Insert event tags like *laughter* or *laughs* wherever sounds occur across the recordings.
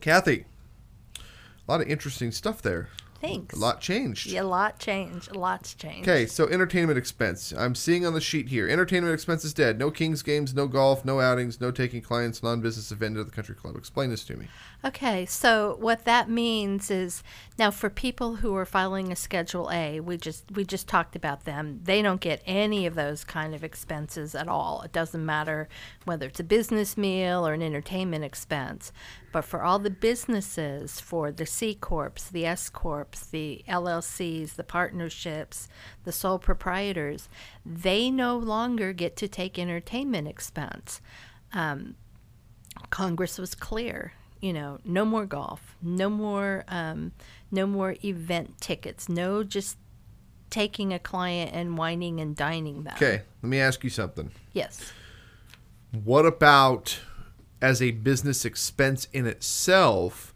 Kathy, a lot of interesting stuff there. Thanks. A lot changed. Yeah, a lot changed. A lot's changed. Okay, so entertainment expense. I'm seeing on the sheet here. Entertainment expense is dead. No Kings games, no golf, no outings, no taking clients, non-business event at the country club. Explain this to me. Okay, so what that means is now for people who are filing a Schedule A, we just we just talked about them. They don't get any of those kind of expenses at all. It doesn't matter whether it's a business meal or an entertainment expense. But for all the businesses, for the C corps, the S corps, the LLCs, the partnerships, the sole proprietors, they no longer get to take entertainment expense. Um, Congress was clear you know, no more golf, no more, um, no more event tickets, no just taking a client and wining and dining them. Okay, let me ask you something. Yes. What about as a business expense in itself?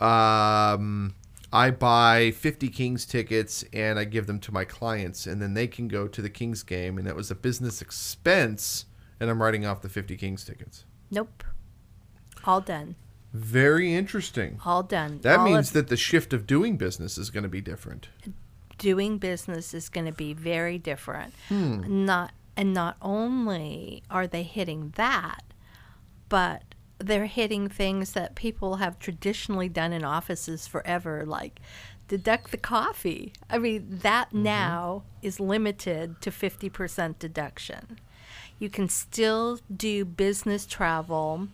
Um, I buy 50 Kings tickets and I give them to my clients, and then they can go to the Kings game, and that was a business expense, and I'm writing off the 50 Kings tickets. Nope. All done. Very interesting. All done. That All means of that the shift of doing business is going to be different. doing business is going to be very different. Hmm. Not and not only are they hitting that, but they're hitting things that people have traditionally done in offices forever, like deduct the coffee. I mean, that Mm-hmm. now is limited to 50% deduction. You can still do business travel.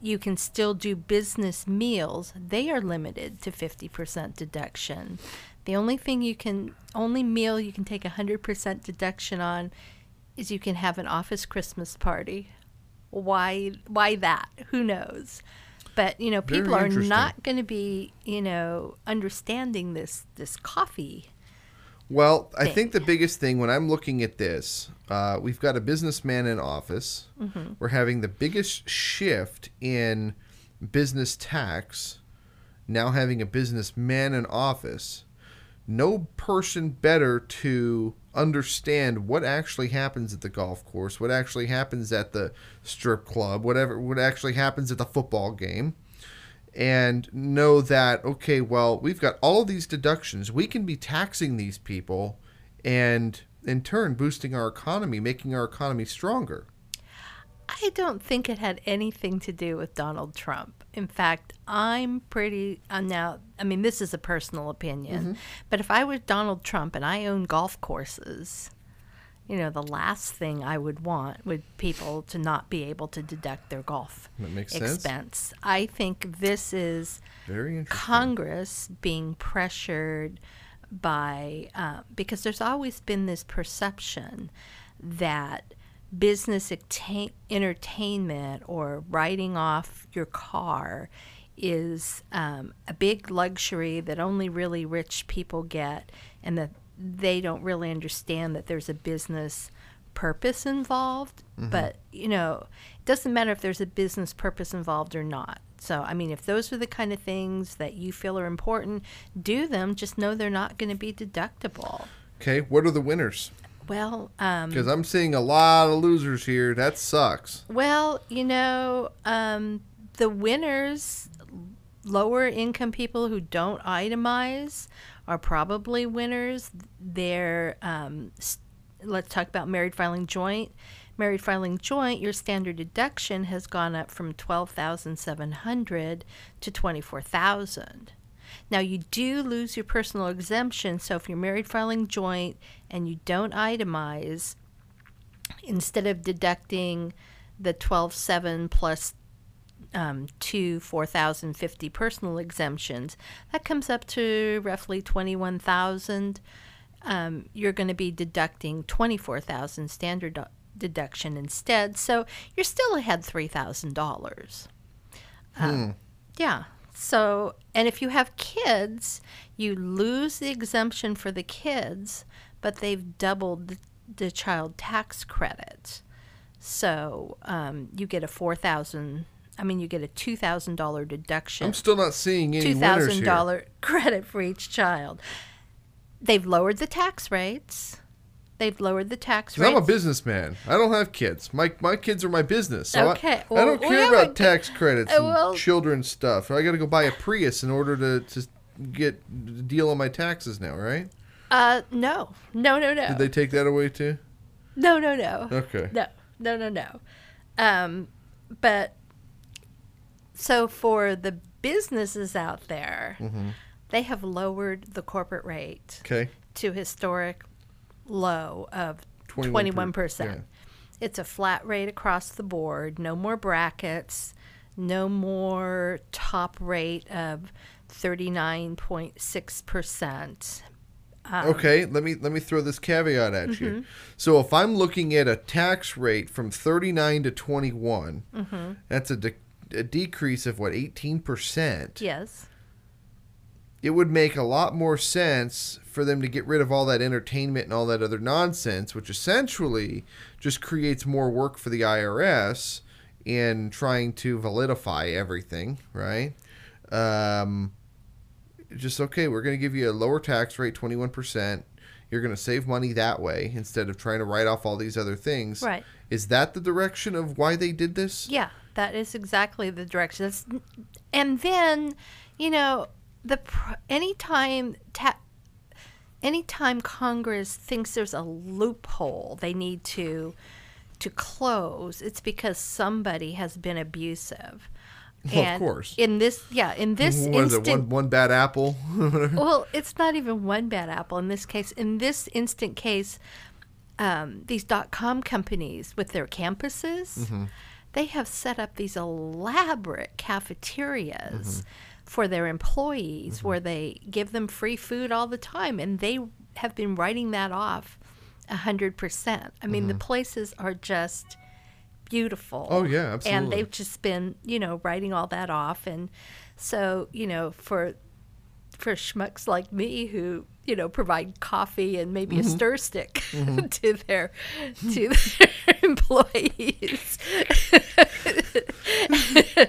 You can still do business meals. They are limited to 50% deduction. The only thing you can, only meal you can take 100% deduction on is you can have an office Christmas party. Why why that? Who knows? But, you know, people are not going to be, you know, understanding this this coffee. Well, I think the biggest thing when I'm looking at this, uh, we've got a businessman in office. Mm-hmm. We're having the biggest shift in business tax, now having a businessman in office. No person better to understand what actually happens at the golf course, what actually happens at the strip club, whatever, what actually happens at the football game and know that okay well we've got all these deductions we can be taxing these people and in turn boosting our economy making our economy stronger I don't think it had anything to do with Donald Trump. In fact, I'm pretty uh, now. I mean, this is a personal opinion, but if I was Donald Trump and I own golf courses, you know, the last thing I would want would people to not be able to deduct their golf makes sense. expense. I think this is very Congress being pressured by uh, because there's always been this perception that business entertainment or writing off your car is um, a big luxury that only really rich people get and that they don't really understand that there's a business purpose involved but you know it doesn't matter if there's a business purpose involved or not. So i mean if those are the kind of things that you feel are important do them. Just know they're not going to be deductible. Okay what are the winners? Well um, because i'm seeing a lot of losers here. That sucks. Well, you know, um, the winners, lower income people who don't itemize, are probably winners. They're, um, s- let's talk about married filing joint. Married filing joint, your standard deduction has gone up from twelve thousand seven hundred to twenty four thousand. Now you do lose your personal exemption, so if you're married filing joint and you don't itemize, instead of deducting the 12.7 plus um, two 4,050 personal exemptions, that comes up to roughly 21,000. Um, you're going to be deducting 24,000 standard do- deduction instead, so you're still ahead $3,000. Um, Yeah. So, and if you have kids, you lose the exemption for the kids, but they've doubled the, the child tax credit. So, um, you get a 4000 I mean, you get a $2,000 deduction. i'm still not seeing any two thousand dollar *laughs* credit for each child. They've lowered the tax rates. They've lowered the tax 'Cause I'm a businessman. I don't have kids. My my kids are my business. So I- Okay, I, well, don't care about tax credits *laughs* uh, and well- children's stuff. I got to go buy a Prius in order to, to get deal on my taxes now, right? uh, no, no, no, no, Did they take that away too? no, no, no. Okay. No, no, no, no. Um, but so for the businesses out there, Mm-hmm. they have lowered the corporate rate Okay. to historic low of 21 21%. per- yeah. It's a flat rate across the board, no more brackets, no more top rate of 39.6%. Um, Okay, let me let me throw this caveat at Mm-hmm. you. So if I'm looking at a tax rate from 39 to 21, Mm-hmm. that's a, de- a decrease of what 18%. Yes. It would make a lot more sense for them to get rid of all that entertainment and all that other nonsense, which essentially just creates more work for the IRS in trying to validify everything, right? Um, just okay, we're going to give you a lower tax rate, 21%. You're going to save money that way instead of trying to write off all these other things. Right. Is that the direction of why they did this? Yeah, that is exactly the direction. That's, and then, you know, the anytime ta- anytime Congress thinks there's a loophole they need to to close, it's because somebody has been abusive. Well, of course. In this, yeah, in this *laughs* What is it? One, one bad apple? *laughs* well, it's not even one bad apple in this case. In this instant case, um, these dot com companies with their campuses, Mm-hmm. They have set up these elaborate cafeterias Mm-hmm. for their employees where they give them free food all the time, and they have been writing that off a hundred percent. I mean, the places are just beautiful. Mm-hmm. Oh, yeah, absolutely. And they've just been, you know, writing all that off, and so you know, for for schmucks like me who you know provide coffee and maybe Mm-hmm. a stir stick *laughs* to their to *laughs* their employees. *laughs*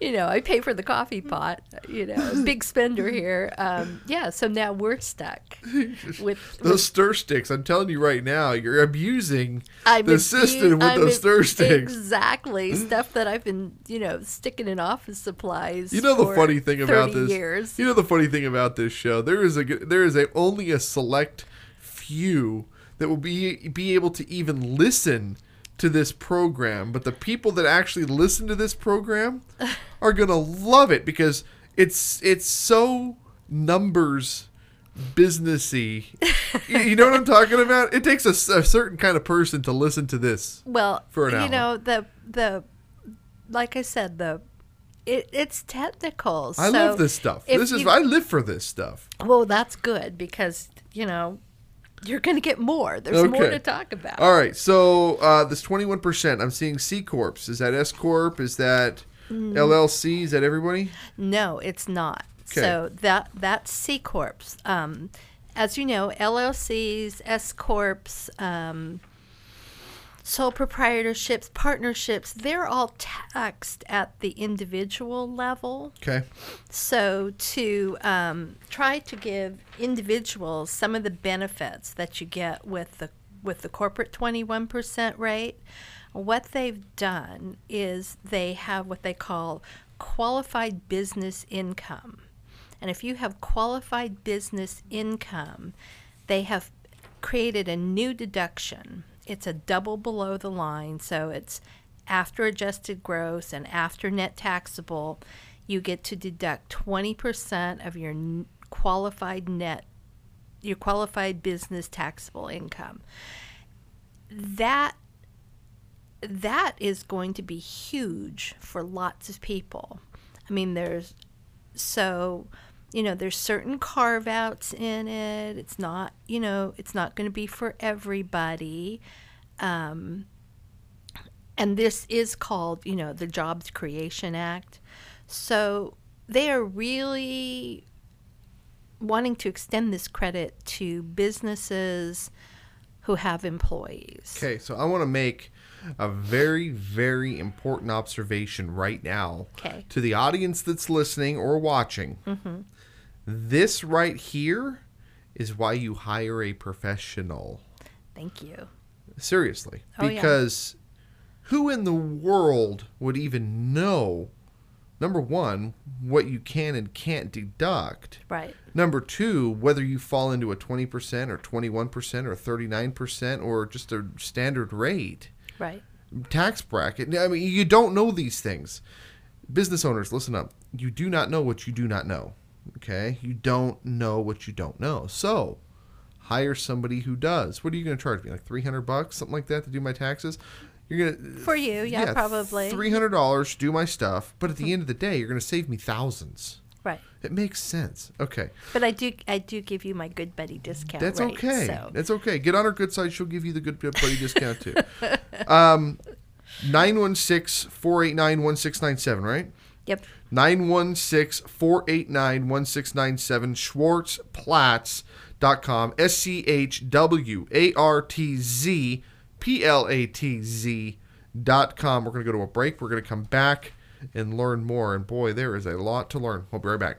you know, I pay for the coffee pot. You know, big spender here. Um, yeah, so now we're stuck with *laughs* Those stir sticks, I'm telling you right now, you're abusing I'm the abu- system with I'm those stir sticks. Exactly, *gasps* stuff that I've been, you know, sticking in office supplies. You know the funny thing about 30 this. Years. You know the funny thing about this show. There is a there is a only a select few that will be be able to even listen to this program, but the people that actually listen to this program are gonna love it because it's it's so numbers businessy. *laughs* you, you know what I'm talking about? It takes a certain kind of person to listen to this. Well, for an you hour. know the the, like I said, the it, it's technical. I so love this stuff. This is you- I live for this stuff. well, that's good because you know you're going to get more. There's more to talk about. All right, so uh, this twenty-one percent. I'm seeing C corps. Is that S corp? Is that Mm. LLC? Is that everybody? No, it's not. 'Kay. So that that's C corps. Um, as you know, LLCs, S corps, um, sole proprietorships, partnerships, they're all taxed at the individual level. Okay. So to um, try to give individuals some of the benefits that you get with the with the corporate 21% rate, what they've done is they have what they call qualified business income. And if you have qualified business income, they have created a new deduction. It's a double below the line, so it's after adjusted gross and after net taxable, you get to deduct 20% of your qualified net your qualified business taxable income. That that is going to be huge for lots of people. I mean, there's so you know there's certain carve outs in it it's not you know it's not going to be for everybody um, and this is called you know the jobs creation act so they are really wanting to extend this credit to businesses who have employees Okay, so I want to make a very, very important observation right now Okay. to the audience that's listening or watching. Mm-hmm. This right here is why you hire a professional. Thank you. Seriously. Oh, yeah. because who in the world would even know, number one, what you can and can't deduct? Right. Number two, whether you fall into a 20% or 21% or 39% or just a standard rate Right. tax bracket. I mean, you don't know these things. Business owners, listen up. You do not know what you do not know. Okay? You don't know what you don't know. So, hire somebody who does. What are you going to charge me? Like 300 bucks, something like that to do my taxes? You're to For you, yeah, probably. $300 to do my stuff, but at the end of the day, you're going to save me thousands. Right. It makes sense. Okay. But I do I do give you my good buddy discount. That's rate, okay. So. That's okay. Get on her good side. She'll give you the good buddy discount too. *laughs* Um, 916 489 1697, right? Yep. 916 489 1697, schwartzplatz.com. S C H W A R T Z P L A T Z dot com. We're going to go to a break. We're going to come back and learn more. And boy, there is a lot to learn. We'll be right back.